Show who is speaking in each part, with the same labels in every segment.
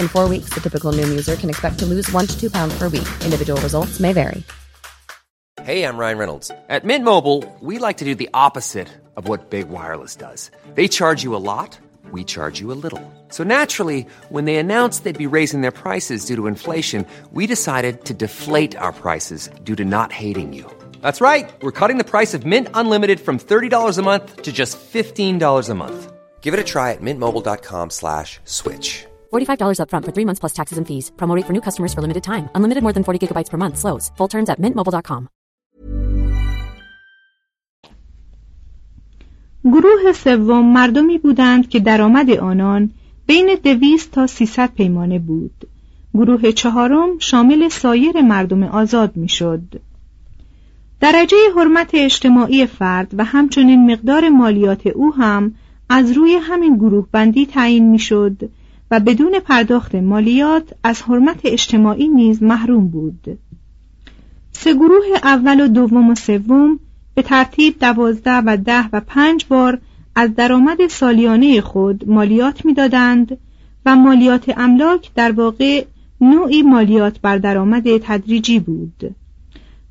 Speaker 1: In four weeks, the typical Noom user can expect to lose one to two pounds per week. Individual results may vary.
Speaker 2: Hey, I'm Ryan Reynolds. At Mint Mobile, we like to do the opposite of what Big Wireless does. They charge you a lot, we charge you a little. So naturally, when they announced they'd be raising their prices due to inflation, we decided to deflate our prices due to not hating you. That's right. We're cutting the price of Mint Unlimited from $30 a month to just $15 a month. Give it a try at mintmobile.com slash switch.
Speaker 3: $45 upfront for three months plus taxes and fees. Promo rate for new customers for limited time. Unlimited more than 40 gigabytes per month. Slows. Full terms at mintmobile.com.
Speaker 4: گروه سوم مردمی بودند که درآمد آنان بین دویست تا سیصد پیمانه بود گروه چهارم شامل سایر مردم آزاد می‌شد. درجه حرمت اجتماعی فرد و همچنین مقدار مالیات او هم از روی همین گروه بندی تعیین می‌شد و بدون پرداخت مالیات از حرمت اجتماعی نیز محروم بود. سه گروه اول و دوم و سوم به ترتیب دوازده و ده و پنج بار از درآمد سالیانه خود مالیات می‌دادند و مالیات املاک در واقع نوعی مالیات بر درآمد تدریجی بود.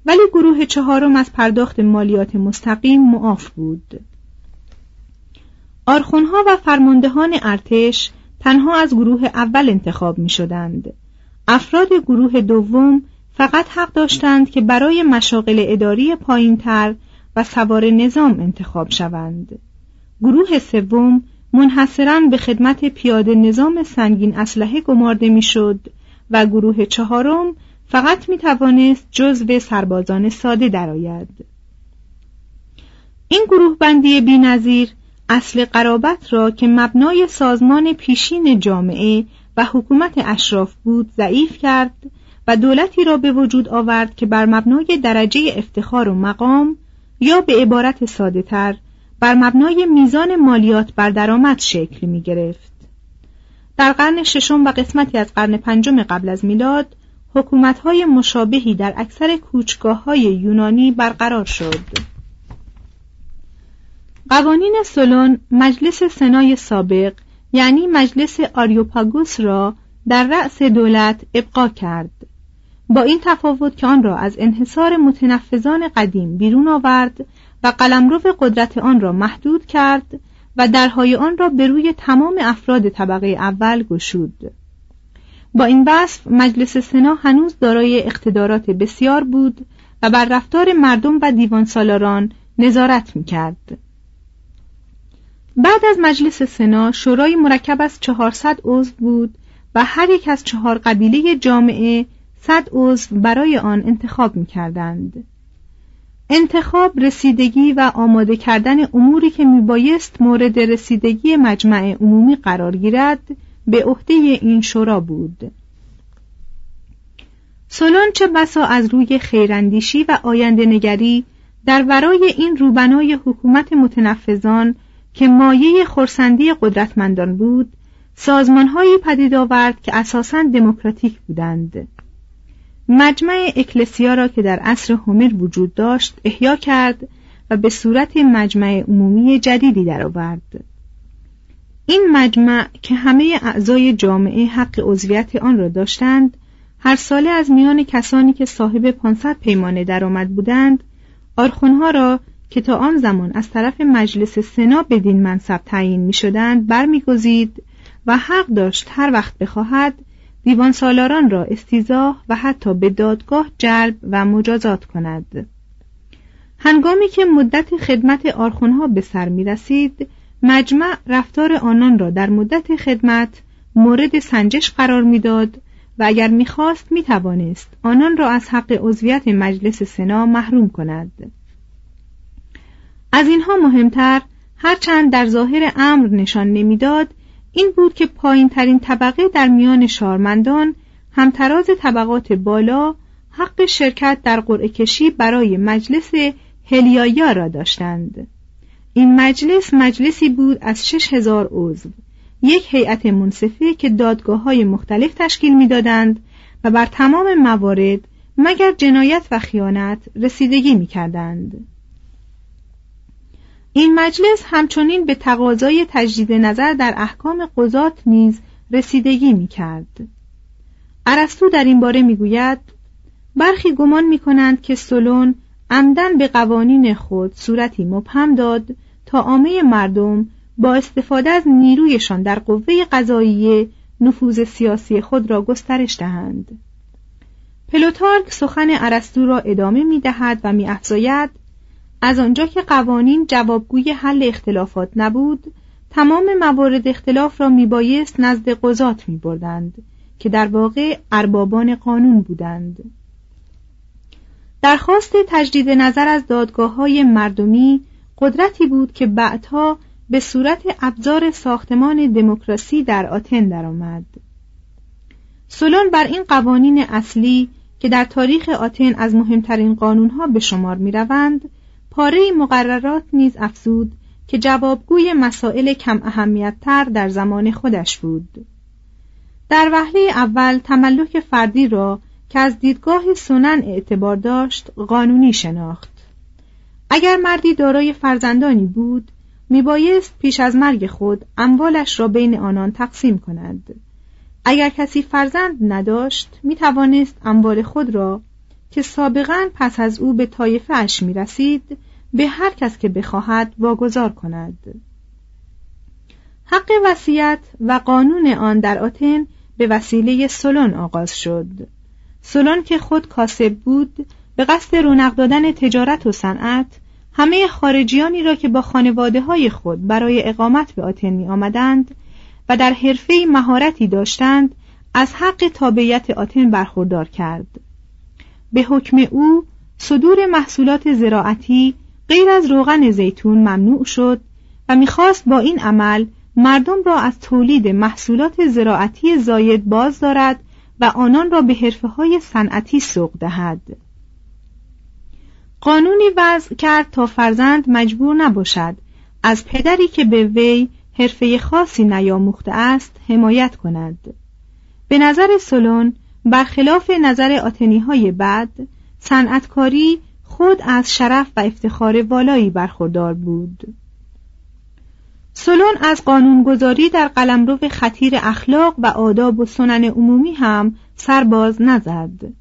Speaker 4: ولی گروه چهارم از پرداخت مالیات مستقیم معاف بود. آرخونها و فرماندهان ارتش تنها از گروه اول انتخاب می شدند. افراد گروه دوم فقط حق داشتند که برای مشاغل اداری پایینتر و سوار نظام انتخاب شوند. گروه سوم منحصرا به خدمت پیاده نظام سنگین اسلحه گمارده می‌شد و گروه چهارم فقط می توانست جزو سربازان ساده درآید. این گروه بندی بینظیر اصل قرابت را که مبنای سازمان پیشین جامعه و حکومت اشراف بود ضعیف کرد و دولتی را به وجود آورد که بر مبنای درجه افتخار و مقام یا به عبارت ساده تر بر مبنای میزان مالیات بر درآمد شکل می گرفت. در قرن ششم و قسمتی از قرن پنجم قبل از میلاد حکومتهای مشابهی در اکثر کوچگاه های یونانی برقرار شد. قوانین سولون مجلس سنای سابق یعنی مجلس آریوپاگوس را در رأس دولت ابقا کرد با این تفاوت که آن را از انحصار متنفذان قدیم بیرون آورد و قلمرو قدرت آن را محدود کرد و درهای آن را به روی تمام افراد طبقه اول گشود با این وصف مجلس سنا هنوز دارای اقتدارات بسیار بود و بر رفتار مردم و دیوان سالاران نظارت می کرد. بعد از مجلس سنا شورای مرکب از 400 عضو بود و هر یک از چهار قبیله جامعه صد عضو برای آن انتخاب می کردند. انتخاب رسیدگی و آماده کردن اموری که میبایست مورد رسیدگی مجمع عمومی قرار گیرد به عهده این شورا بود سولون چه بسا از روی خیراندیشی و آینده نگری در ورای این روبنای حکومت متنفذان که مایه خورسندی قدرتمندان بود سازمانهایی پدید آورد که اساساً دموکراتیک بودند مجمع اکلسیا را که در عصر هومر وجود داشت احیا کرد و به صورت مجمع عمومی جدیدی درآورد. این مجمع که همه اعضای جامعه حق عضویت آن را داشتند هر ساله از میان کسانی که صاحب 500 پیمانه درآمد بودند آرخونها را که تا آن زمان از طرف مجلس سنا بدین منصب تعیین می شدند برمیگزید و حق داشت هر وقت بخواهد دیوان سالاران را استیزاه و حتی به دادگاه جلب و مجازات کند. هنگامی که مدت خدمت آرخونها به سر می رسید مجمع رفتار آنان را در مدت خدمت مورد سنجش قرار می‌داد و اگر می‌خواست می‌توانست آنان را از حق عضویت مجلس سنا محروم کند. از اینها مهمتر هرچند در ظاهر امر نشان نمی‌داد این بود که پایین ترین طبقه در میان شارمندان همتراز طبقات بالا حق شرکت در قرعه کشی برای مجلس هلیایا را داشتند این مجلس مجلسی بود از شش هزار عضو یک هیئت منصفه که دادگاه های مختلف تشکیل می‌دادند و بر تمام موارد مگر جنایت و خیانت رسیدگی می کردند. این مجلس همچنین به تقاضای تجدید نظر در احکام قضات نیز رسیدگی می کرد. عرستو در این باره می گوید برخی گمان می کنند که سلون عمدن به قوانین خود صورتی مبهم داد تا عامه مردم با استفاده از نیرویشان در قوه قضاییه نفوذ سیاسی خود را گسترش دهند. پلوتارک سخن عرستو را ادامه می دهد و می افزاید از آنجا که قوانین جوابگوی حل اختلافات نبود تمام موارد اختلاف را میبایست نزد قضات می بردند که در واقع اربابان قانون بودند درخواست تجدید نظر از دادگاه های مردمی قدرتی بود که بعدها به صورت ابزار ساختمان دموکراسی در آتن درآمد. سولون بر این قوانین اصلی که در تاریخ آتن از مهمترین قانونها به شمار می روند پاره مقررات نیز افزود که جوابگوی مسائل کم اهمیت تر در زمان خودش بود. در وهله اول تملک فردی را که از دیدگاه سنن اعتبار داشت قانونی شناخت. اگر مردی دارای فرزندانی بود میبایست پیش از مرگ خود اموالش را بین آنان تقسیم کند. اگر کسی فرزند نداشت می‌توانست اموال خود را که سابقا پس از او به طایفه اش می رسید به هر کس که بخواهد واگذار کند. حق وصیت و قانون آن در آتن به وسیله سلون آغاز شد. سلون که خود کاسب بود به قصد رونق دادن تجارت و صنعت همه خارجیانی را که با خانواده های خود برای اقامت به آتن می آمدند و در حرفه مهارتی داشتند از حق تابعیت آتن برخوردار کرد. به حکم او صدور محصولات زراعتی غیر از روغن زیتون ممنوع شد و می‌خواست با این عمل مردم را از تولید محصولات زراعتی زاید باز دارد و آنان را به حرفه های صنعتی سوق دهد. قانونی وضع کرد تا فرزند مجبور نباشد از پدری که به وی حرفه خاصی نیاموخته است حمایت کند. به نظر سلون برخلاف نظر آتنی های بعد صنعتکاری خود از شرف و افتخار والایی برخوردار بود. سلون از قانونگذاری در قلمرو خطیر اخلاق و آداب و سنن عمومی هم سرباز نزد.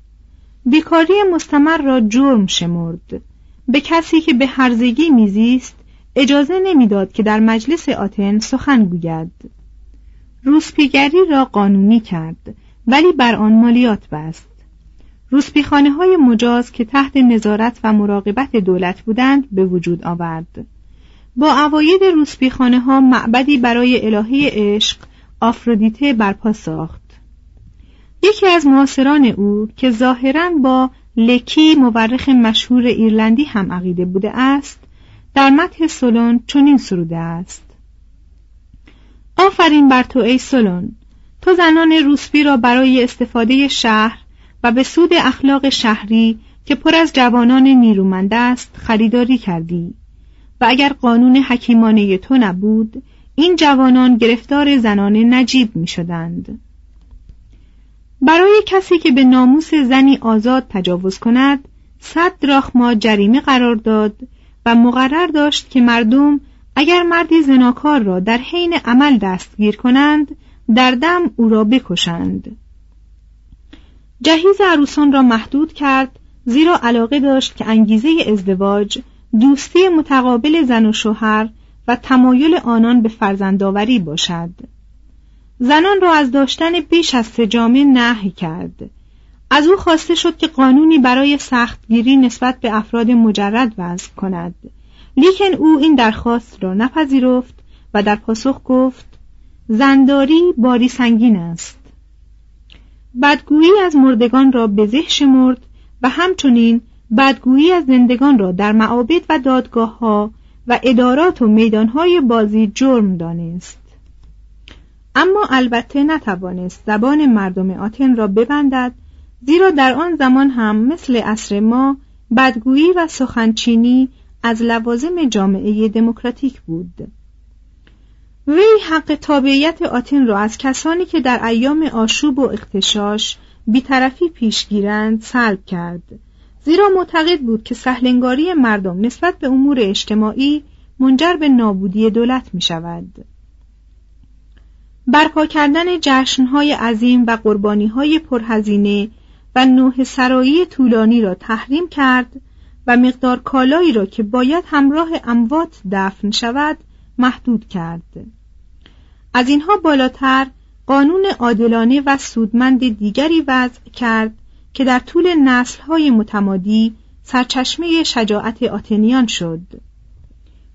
Speaker 4: بیکاری مستمر را جرم شمرد. به کسی که به هرزگی میزیست اجازه نمی‌داد که در مجلس آتن سخن گوید. روسپیگری را قانونی کرد. ولی بر آن مالیات بست. روسپیخانه های مجاز که تحت نظارت و مراقبت دولت بودند به وجود آورد. با عواید روسپیخانه ها معبدی برای الهه عشق آفرودیته برپا ساخت. یکی از معاصران او که ظاهرا با لکی مورخ مشهور ایرلندی هم عقیده بوده است در متح سولون چنین سروده است. آفرین بر تو ای سولون تو زنان روسپی را برای استفاده شهر و به سود اخلاق شهری که پر از جوانان نیرومند است خریداری کردی و اگر قانون حکیمانه تو نبود این جوانان گرفتار زنان نجیب می شدند. برای کسی که به ناموس زنی آزاد تجاوز کند صد دراخما جریمه قرار داد و مقرر داشت که مردم اگر مردی زناکار را در حین عمل دستگیر کنند در دم او را بکشند. جهیز عروسان را محدود کرد زیرا علاقه داشت که انگیزه ازدواج دوستی متقابل زن و شوهر و تمایل آنان به فرزندآوری باشد. زنان را از داشتن بیش از سه جامعه نهی کرد. از او خواسته شد که قانونی برای سختگیری نسبت به افراد مجرد وضع کند. لیکن او این درخواست را نپذیرفت و در پاسخ گفت زنداری باری سنگین است. بدگویی از مردگان را به زه شمرد و همچنین بدگویی از زندگان را در معابد و دادگاه ها و ادارات و میدانهای بازی جرم دانست. اما البته نتوانست زبان مردم آتن را ببندد زیرا در آن زمان هم مثل عصر ما بدگویی و سخنچینی از لوازم جامعه دموکراتیک بود. وی حق تابعیت آتن را از کسانی که در ایام آشوب و اختشاش بیطرفی پیشگیرند سلب کرد زیرا معتقد بود که سهلنگاری مردم نسبت به امور اجتماعی منجر به نابودی دولت می شود. برپا کردن جشنهای عظیم و قربانیهای پرهزینه و نوح سرایی طولانی را تحریم کرد و مقدار کالایی را که باید همراه اموات دفن شود محدود کرد. از اینها بالاتر قانون عادلانه و سودمند دیگری وضع کرد که در طول نسلهای متمادی سرچشمه شجاعت آتنیان شد.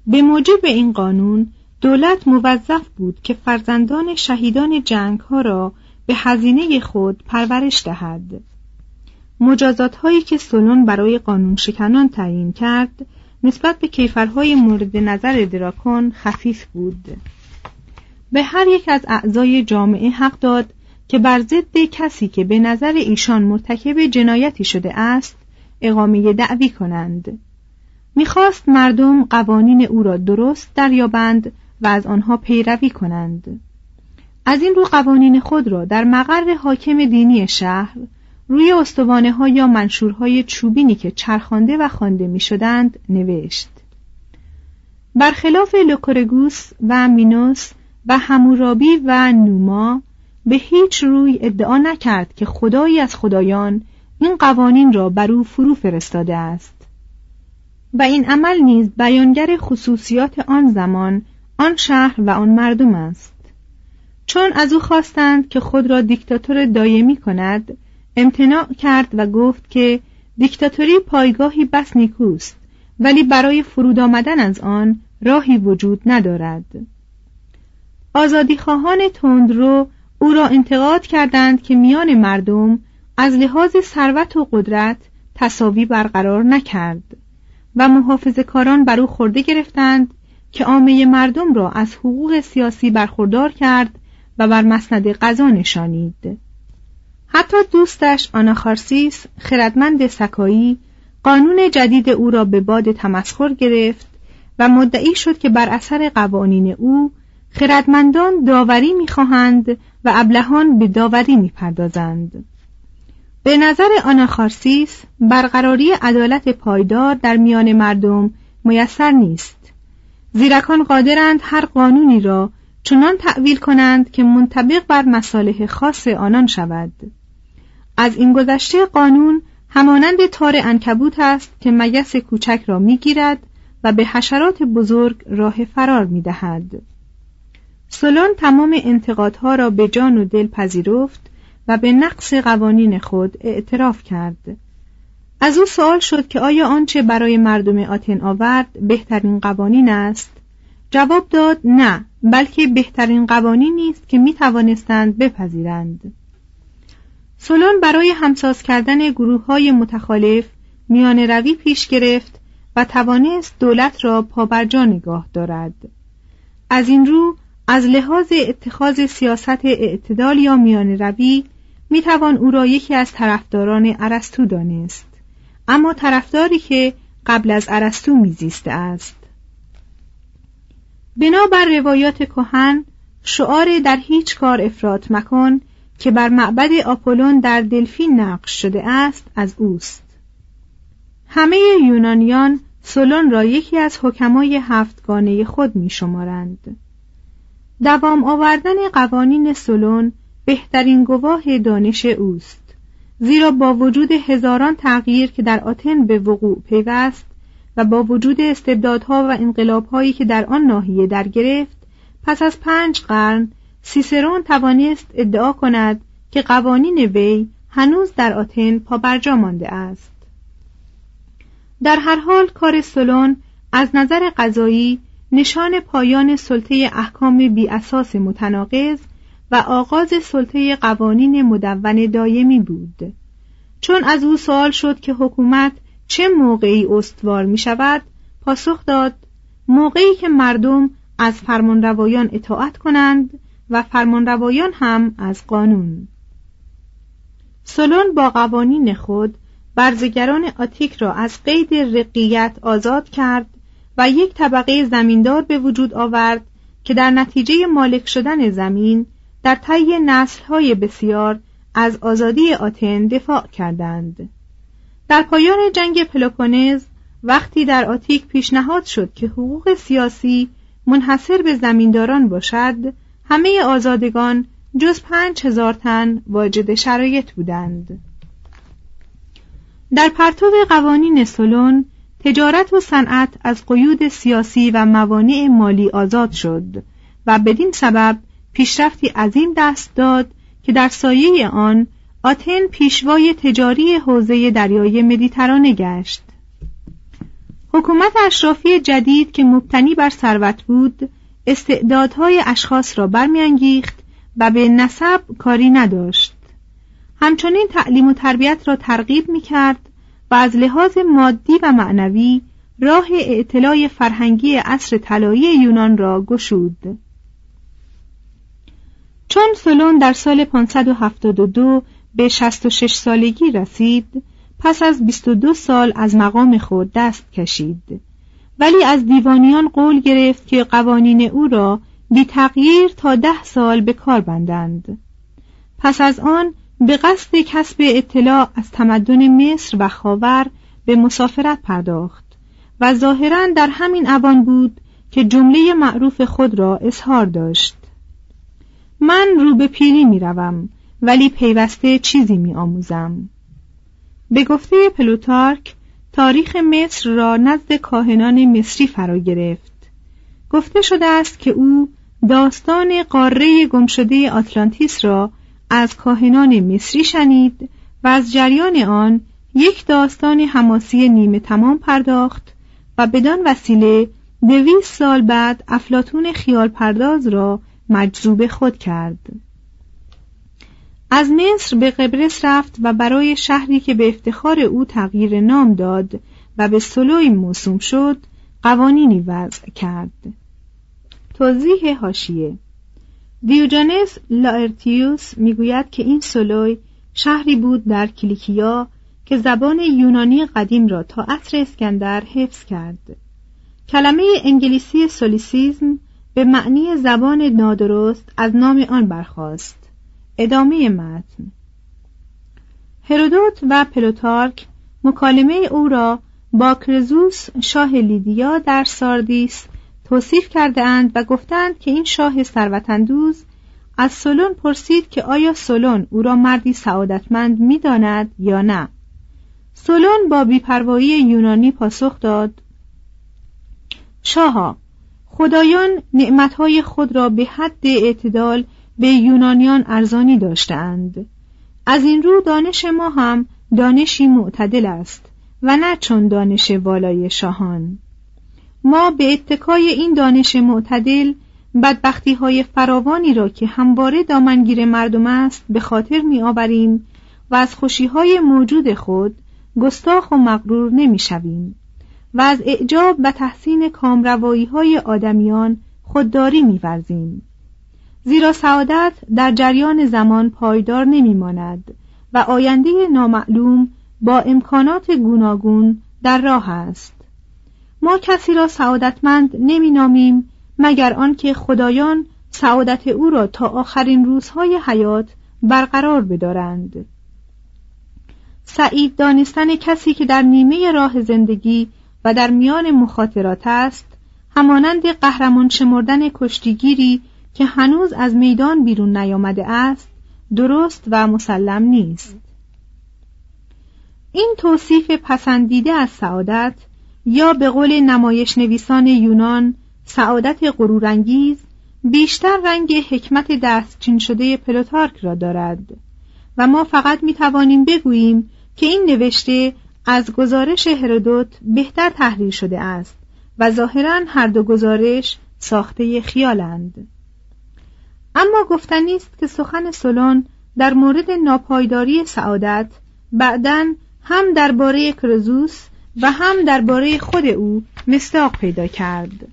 Speaker 4: به موجب این قانون دولت موظف بود که فرزندان شهیدان جنگ ها را به هزینه خود پرورش دهد. مجازات هایی که سلون برای قانون شکنان تعیین کرد نسبت به کیفرهای مورد نظر دراکون خفیف بود. به هر یک از اعضای جامعه حق داد که بر ضد کسی که به نظر ایشان مرتکب جنایتی شده است اقامه دعوی کنند. می‌خواست مردم قوانین او را درست دریابند و از آنها پیروی کنند. از این رو قوانین خود را در مقر حاکم دینی شهر روی استوانه ها یا منشورهای چوبینی که چرخانده و خوانده می شدند نوشت. برخلاف لوکورگوس و مینوس و همورابی و نوما به هیچ روی ادعا نکرد که خدایی از خدایان این قوانین را بر او فرو فرستاده است. و این عمل نیز بیانگر خصوصیات آن زمان آن شهر و آن مردم است. چون از او خواستند که خود را دیکتاتور دایمی کند امتناع کرد و گفت که دیکتاتوری پایگاهی بس نیکوست ولی برای فرود آمدن از آن راهی وجود ندارد. آزادیخواهان تندرو او را انتقاد کردند که میان مردم از لحاظ ثروت و قدرت تصاوی برقرار نکرد و محافظ کاران بر او خورده گرفتند که عامه مردم را از حقوق سیاسی برخوردار کرد و بر مسند قضا نشانید. حتی دوستش آناخارسیس خردمند سکایی قانون جدید او را به باد تمسخر گرفت و مدعی شد که بر اثر قوانین او خردمندان داوری می‌خواهند و ابلهان به داوری می‌پردازند. به نظر آناخارسیس برقراری عدالت پایدار در میان مردم میسر نیست. زیرکان قادرند هر قانونی را چنان تعویل کنند که منطبق بر مصالح خاص آنان شود. از این گذشته قانون همانند تار انکبوت است که مگس کوچک را می‌گیرد و به حشرات بزرگ راه فرار می‌دهد. سلون تمام انتقادها را به جان و دل پذیرفت و به نقص قوانین خود اعتراف کرد. از او سوال شد که آیا آنچه برای مردم آتن آورد بهترین قوانین است؟ جواب داد نه بلکه بهترین قوانینی است که می توانستند بپذیرند. سولون برای همساز کردن گروه های متخالف میان روی پیش گرفت و توانست دولت را پابرجا نگاه دارد. از این رو از لحاظ اتخاذ سیاست اعتدال یا میان روی می توان او را یکی از طرفداران ارسطو دانست. اما طرفداری که قبل از ارسطو میزیسته است. بنابر روایات کهن شعار در هیچ کار افراط مکن که بر معبد آپولون در دلفین نقش شده است از اوست همه یونانیان سولون را یکی از حکمای هفتگانه خود می شمارند. دوام آوردن قوانین سولون بهترین گواه دانش اوست زیرا با وجود هزاران تغییر که در آتن به وقوع پیوست و با وجود استبدادها و انقلابهایی که در آن ناحیه در گرفت پس از پنج قرن سیسرون توانست ادعا کند که قوانین وی هنوز در آتن پابرجا مانده است. در هر حال کار سلون از نظر قضایی نشان پایان سلطه احکام بی اساس متناقض و آغاز سلطه قوانین مدون دایمی بود. چون از او سوال شد که حکومت چه موقعی استوار می شود پاسخ داد موقعی که مردم از فرمانروایان اطاعت کنند و فرمانروایان هم از قانون. سلون با قوانین خود برزگران آتیک را از قید رقیت آزاد کرد و یک طبقه زمیندار به وجود آورد که در نتیجه مالک شدن زمین در طی نسلهای بسیار از آزادی آتن دفاع کردند. در پایان جنگ پلوپونز وقتی در آتیک پیشنهاد شد که حقوق سیاسی منحصر به زمینداران باشد همه آزادگان جز پنج هزار تن واجد شرایط بودند. در پرتو قوانین سلون تجارت و صنعت از قیود سیاسی و موانع مالی آزاد شد و بدین سبب پیشرفتی عظیم دست داد که در سایه آن آتن پیشوای تجاری حوزه دریای مدیترانه گشت. حکومت اشرافی جدید که مبتنی بر ثروت بود استعدادهای اشخاص را برمیانگیخت و به نسب کاری نداشت. همچنین تعلیم و تربیت را ترغیب می کرد و از لحاظ مادی و معنوی راه اعتلاع فرهنگی عصر طلایی یونان را گشود. چون سلون در سال 572 به 66 سالگی رسید پس از 22 سال از مقام خود دست کشید. ولی از دیوانیان قول گرفت که قوانین او را بی تغییر تا ده سال به کار بندند. پس از آن به قصد کسب اطلاع از تمدن مصر و خاور به مسافرت پرداخت و ظاهرا در همین اوان بود که جمله معروف خود را اظهار داشت. من رو به پیری می روم ولی پیوسته چیزی می آموزم. به گفته پلوتارک تاریخ مصر را نزد کاهنان مصری فرا گرفت. گفته شده است که او داستان قاره گمشده آتلانتیس را از کاهنان مصری شنید و از جریان آن یک داستان حماسی نیمه تمام پرداخت و بدان وسیله دویست سال بعد افلاتون خیال پرداز را مجذوب خود کرد. از مصر به قبرس رفت و برای شهری که به افتخار او تغییر نام داد و به سلوی موسوم شد قوانینی وضع کرد. توضیح هاشیه دیوجانس لاertius می‌گوید که این سلوی شهری بود در کلیکیا که زبان یونانی قدیم را تا عصر اسکندر حفظ کرد. کلمه انگلیسی سولیسیزم به معنی زبان نادرست از نام آن برخاست. ادامه متن. هرودوت و پلوتارک مکالمه او را با کرزوس شاه لیدیا در ساردیس توصیف کرده اند و گفتند که این شاه ثروتاندوز از سولون پرسید که آیا سولون او را مردی سعادتمند می‌داند یا نه. سولون با بیپروایی یونانی پاسخ داد شاها خدایان نعمتهای خود را به حد اعتدال به یونانیان ارزانی داشتند از این رو دانش ما هم دانشی معتدل است و نه چون دانش والای شاهان ما به اتکای این دانش معتدل بدبختی های فراوانی را که همواره دامنگیر مردم است به خاطر می آوریم و از خوشی های موجود خود گستاخ و مغرور نمی شویم و از اعجاب و تحسین کامروایی های آدمیان خودداری می ورزیم. زیرا سعادت در جریان زمان پایدار نمی ماند و آینده نامعلوم با امکانات گوناگون در راه است. ما کسی را سعادتمند نمی نامیم مگر آنکه خدایان سعادت او را تا آخرین روزهای حیات برقرار بدارند. سعید دانستن کسی که در نیمه راه زندگی و در میان مخاطرات است همانند قهرمان شمردن کشتیگیری که هنوز از میدان بیرون نیامده است درست و مسلم نیست. این توصیف پسندیده از سعادت یا به قول نمایش نویسان یونان سعادت غرورانگیز بیشتر رنگ حکمت دستچین شده پلوتارک را دارد. و ما فقط می توانیم بگوییم که این نوشته از گزارش هرودوت بهتر تحریر شده است و ظاهرا هر دو گزارش ساخته خیالند. اما گفتنی است که سخن سلون در مورد ناپایداری سعادت بعدا هم درباره کرزوس و هم درباره خود او مستاق پیدا کرد.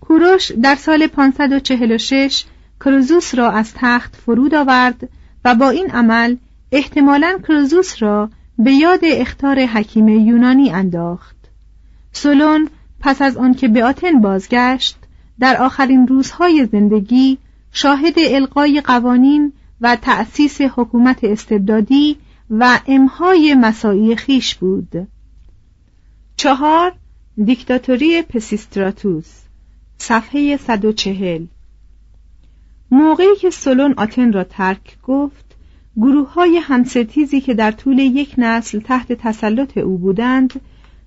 Speaker 4: کوروش در سال 546 کرزوس را از تخت فرود آورد و با این عمل احتمالا کرزوس را به یاد اختار حکیم یونانی انداخت. سولون پس از آنکه به آتن بازگشت در آخرین روزهای زندگی شاهد القای قوانین و تأسیس حکومت استبدادی و امهای مساعی خیش بود. چهار دیکتاتوری پسیستراتوس صفحه 140 موقعی که سلون آتن را ترک گفت گروه های همستیزی که در طول یک نسل تحت تسلط او بودند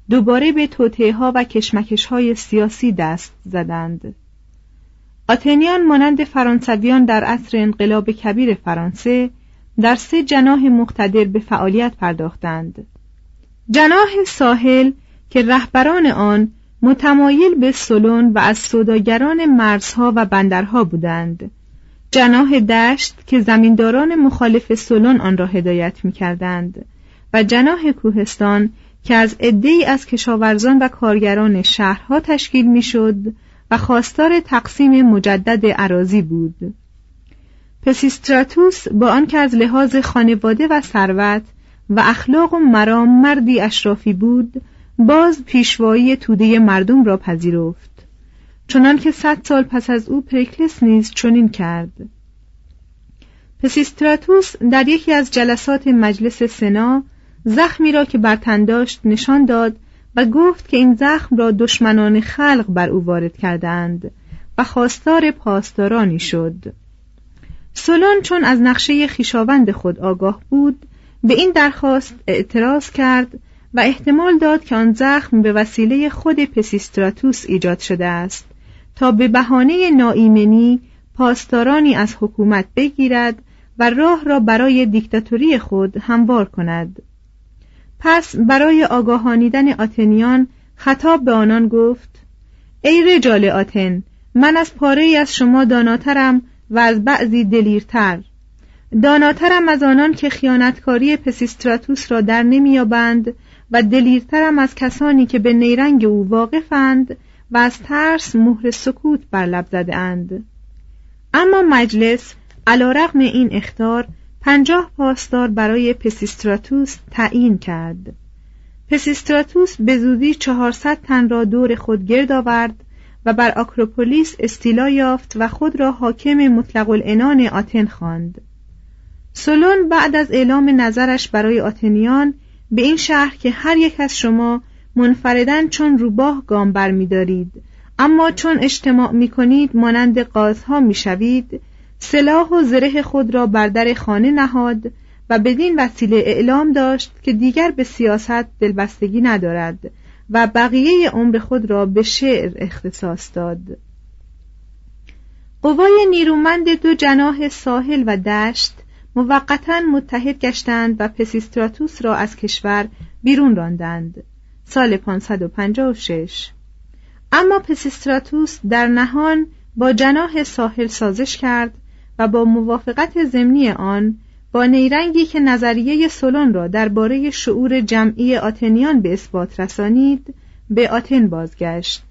Speaker 4: دوباره به توطعه ها و کشمکش های سیاسی دست زدند. آتنیان مانند فرانسویان در عصر انقلاب کبیر فرانسه در سه جناح مقتدر به فعالیت پرداختند. جناح ساحل که رهبران آن متمایل به سلون و از سوداگران مرزها و بندرها بودند. جناح دشت که زمینداران مخالف سلون آن را هدایت می کردند و جناح کوهستان که از عدهای از کشاورزان و کارگران شهرها تشکیل می‌شد و خواستار تقسیم مجدد عراضی بود. پسیستراتوس با آنکه از لحاظ خانواده و ثروت و اخلاق و مرام مردی اشرافی بود باز پیشوایی توده مردم را پذیرفت. چنان که صد سال پس از او پریکلس نیز چنین کرد. پسیستراتوس در یکی از جلسات مجلس سنا زخمی را که بر تن داشت نشان داد و گفت که این زخم را دشمنان خلق بر او وارد کردند و خواستار پاسدارانی شد. سولون چون از نقشه خیشاوند خود آگاه بود به این درخواست اعتراض کرد و احتمال داد که آن زخم به وسیله خود پسیستراتوس ایجاد شده است تا به بهانه ناایمنی پاسدارانی از حکومت بگیرد و راه را برای دیکتاتوری خود هموار کند. پس برای آگاهانیدن آتنیان خطاب به آنان گفت ای رجال آتن من از پاره از شما داناترم و از بعضی دلیرتر داناترم از آنان که خیانتکاری پسیستراتوس را در نمییابند و دلیرترم از کسانی که به نیرنگ او واقفند و از ترس مهر سکوت بر لب زده اند. اما مجلس علا رغم این اختار پنجاه پاسدار برای پسیستراتوس تعیین کرد پسیستراتوس به زودی چهارصد تن را دور خود گرد آورد و بر آکروپولیس استیلا یافت و خود را حاکم مطلق العنان آتن خواند. سولون بعد از اعلام نظرش برای آتنیان به این شهر که هر یک از شما منفردن چون روباه گام بر می اما چون اجتماع می کنید مانند قازها می شوید سلاح و زره خود را بر در خانه نهاد و بدین وسیله اعلام داشت که دیگر به سیاست دلبستگی ندارد و بقیه عمر خود را به شعر اختصاص داد. قوای نیرومند دو جناح ساحل و دشت موقتا متحد گشتند و پسیستراتوس را از کشور بیرون راندند. سال 556 اما پسیستراتوس در نهان با جناح ساحل سازش کرد و با موافقت ضمنی آن با نیرنگی که نظریه سولون را درباره شعور جمعی آتنیان به اثبات رسانید به آتن بازگشت.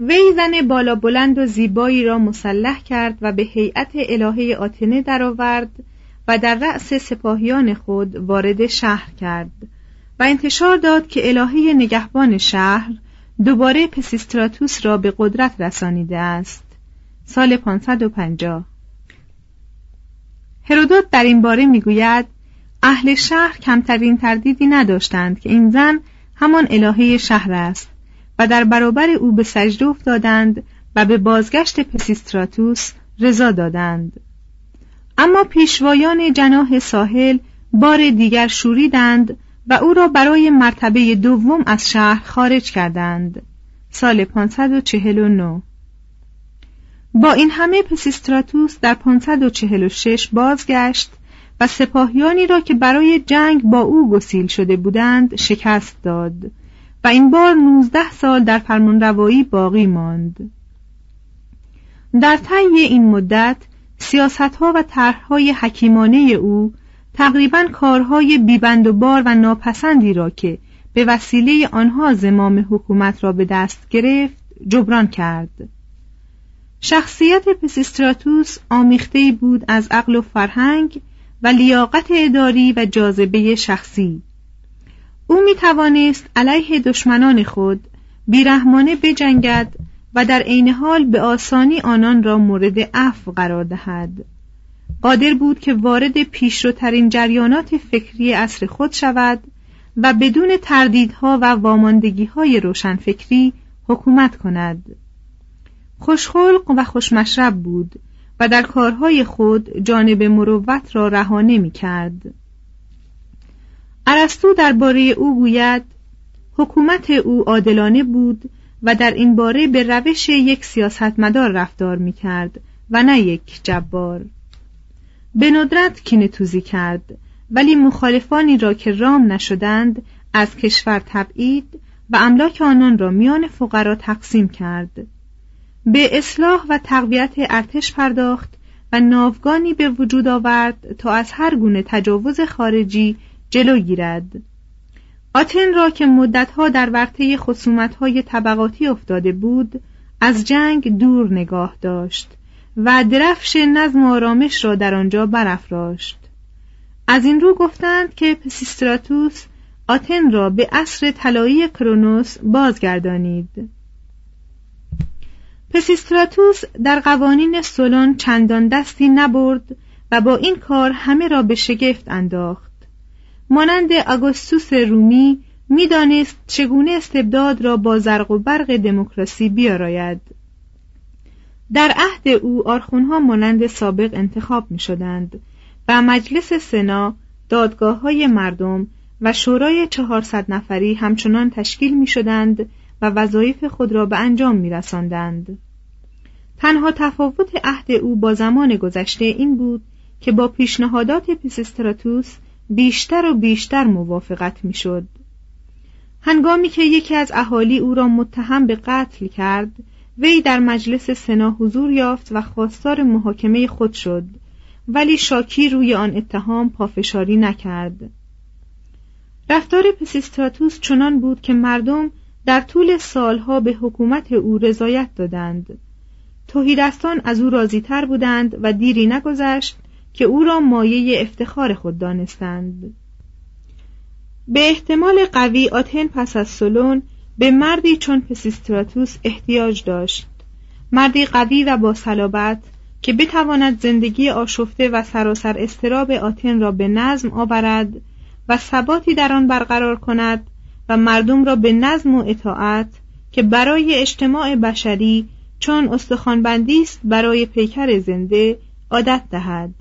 Speaker 4: وی زن بالا بلند و زیبایی را مسلح کرد و به هیئت الهه آتنه درآورد و در رأس سپاهیان خود وارد شهر کرد و انتشار داد که الهه نگهبان شهر دوباره پسیستراتوس را به قدرت رسانیده است. سال 550 هرودوت در این باره می‌گوید اهل شهر کمترین تردیدی نداشتند که این زن همان الهه شهر است و در برابر او به سجده افتادند و به بازگشت پسیستراتوس رضا دادند. اما پیشوایان جناح ساحل بار دیگر شوریدند و او را برای مرتبه دوم از شهر خارج کردند. سال 549 با این همه پسیستراتوس در 546 بازگشت و سپاهیانی را که برای جنگ با او گسیل شده بودند شکست داد و این بار 19 سال در فرمانروایی باقی ماند. در طی این مدت سیاستها و طرحهای حکیمانه او تقریبا کارهای بیبند و بار و ناپسندی را که به وسیله آنها زمام حکومت را به دست گرفت جبران کرد. شخصیت پسیستراتوس آمیخته بود از عقل و فرهنگ و لیاقت اداری و جاذبه شخصی. او می توانست علیه دشمنان خود بیرحمانه بجنگد و در عین حال به آسانی آنان را مورد عفو قرار دهد. قادر بود که وارد پیشروترین جریانات فکری اصر خود شود و بدون تردیدها و واماندگیهای روشنفکری حکومت کند. خوشخلق و خوشمشرب بود و در کارهای خود جانب مروت را رها نمی کرد ارسطو درباره او گوید حکومت او عادلانه بود و در این باره به روش یک سیاستمدار رفتار می کرد و نه یک جبار. به ندرت کینه توزی کرد ولی مخالفانی را که رام نشدند از کشور تبعید و املاک آنان را میان فقرا تقسیم کرد. به اصلاح و تقویت ارتش پرداخت و ناوگانی به وجود آورد تا از هر گونه تجاوز خارجی جلو گیرد. آتن را که مدتها در ورطه خصومتهای طبقاتی افتاده بود از جنگ دور نگاه داشت و درفش نظم و آرامش را در آنجا برافراشت. از این رو گفتند که پسیستراتوس آتن را به عصر طلایی کرونوس بازگردانید. پسیستراتوس در قوانین سولون چندان دستی نبرد و با این کار همه را به شگفت انداخت. مانند آگوستوس رومی می‌دانست چگونه استبداد را با زرق و برق دموکراسی بیاراید. در عهد او آرخونها مانند سابق انتخاب می شدند و مجلس سنا دادگاه های مردم و شورای چهارصد نفری همچنان تشکیل می شدند و وظایف خود را به انجام می رساندند. تنها تفاوت عهد او با زمان گذشته این بود که با پیشنهادات پیسستراتوس بیشتر و بیشتر موافقت می‌شد. هنگامی که یکی از اهالی او را متهم به قتل کرد وی در مجلس سنا حضور یافت و خواستار محاکمه خود شد ولی شاکی روی آن اتهام پافشاری نکرد رفتار پسیستراتوس چنان بود که مردم در طول سالها به حکومت او رضایت دادند. توهیدستان از او راضیتر بودند و دیری نگذشت که او را مایه افتخار خود دانستند. به احتمال قوی آتن پس از سلون به مردی چون پسیستراتوس احتیاج داشت. مردی قوی و با صلابت که بتواند زندگی آشفته و سراسر استراب آتن را به نظم آورد و ثباتی در آن برقرار کند و مردم را به نظم و اطاعت که برای اجتماع بشری چون استخوانبندی است برای پیکر زنده عادت دهد.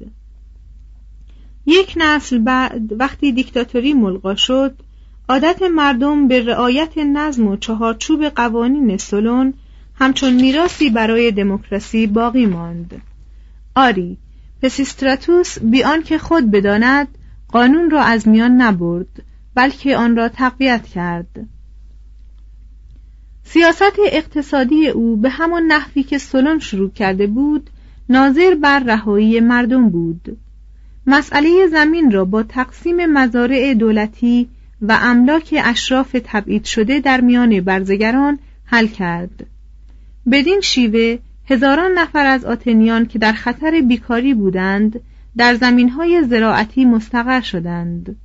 Speaker 4: یک نسل بعد وقتی دیکتاتوری ملغا شد عادت مردم به رعایت نظم و چهارچوب قوانین سلون همچون میراثی برای دموکراسی باقی ماند. آری پسیستراتوس بیان که خود بداند قانون را از میان نبرد. بلکه آن را تقویت کرد. سیاست اقتصادی او به همان نحوی که سلون شروع کرده بود ناظر بر رهایی مردم بود. مسئله زمین را با تقسیم مزارع دولتی و املاک اشراف تبعید شده در میان برزگران حل کرد. بدین شیوه هزاران نفر از آتنیان که در خطر بیکاری بودند در زمینهای زراعتی مستقر شدند.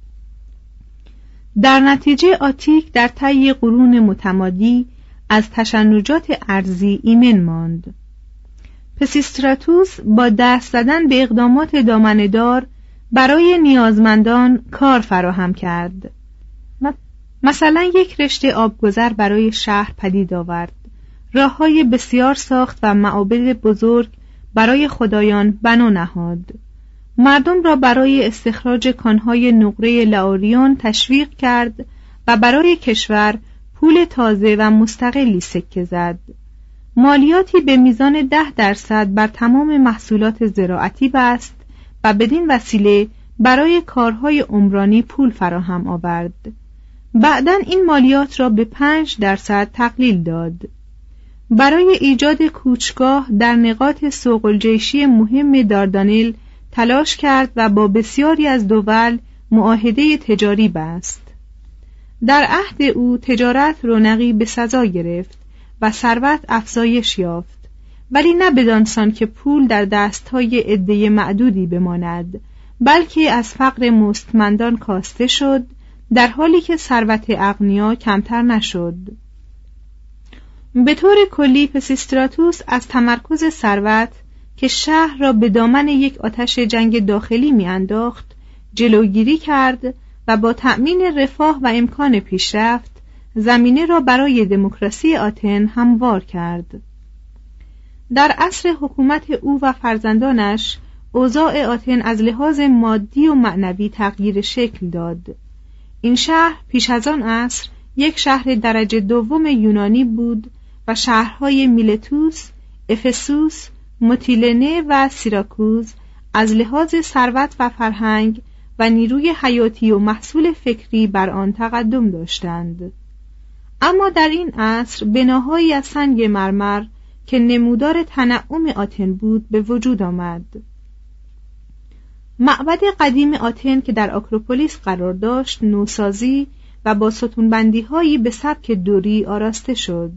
Speaker 4: در نتیجه آتیک در طی قرون متمادی از تشنجات ارزی ایمن ماند. پسیستراتوس با دست زدن به اقدامات دامندار برای نیازمندان کار فراهم کرد. مثلا یک رشته آبگذر برای شهر پدید آورد. راه های بسیار ساخت و معابد بزرگ برای خدایان بنا نهاد. مردم را برای استخراج کانهای نقره لاوریون تشویق کرد و برای کشور پول تازه و مستقلی سکه زد. مالیاتی به میزان ده درصد بر تمام محصولات زراعتی بست و بدین وسیله برای کارهای عمرانی پول فراهم آورد. بعدا این مالیات را به پنج درصد تقلیل داد. برای ایجاد کوچگاه در نقاط سوق الجیشی مهم داردانیل تلاش کرد و با بسیاری از دول معاهده تجاری بست. در عهد او تجارت رونقی به سزا گرفت و ثروت افزایش یافت ولی نه بدانسان که پول در دستهای عده معدودی بماند بلکه از فقر مستمندان کاسته شد در حالی که ثروت اغنیا کمتر نشد. به طور کلی پسیستراتوس از تمرکز ثروت که شهر را به دامن یک آتش جنگ داخلی میانداخت جلوگیری کرد و با تأمین رفاه و امکان پیشرفت زمینه را برای دموکراسی آتن هموار کرد. در عصر حکومت او و فرزندانش اوضاع آتن از لحاظ مادی و معنوی تغییر شکل داد. این شهر پیش از آن عصر یک شهر درجه دوم یونانی بود و شهرهای میلتوس، افسوس، متیلنه و سیراکوز از لحاظ ثروت و فرهنگ و نیروی حیاتی و محصول فکری بر آن تقدم داشتند. اما در این عصر بناهایی از سنگ مرمر که نمودار تنعم آتن بود به وجود آمد. معبد قدیم آتن که در آکروپولیس قرار داشت نوسازی و با ستونبندی هایی به سبک دوری آراسته شد.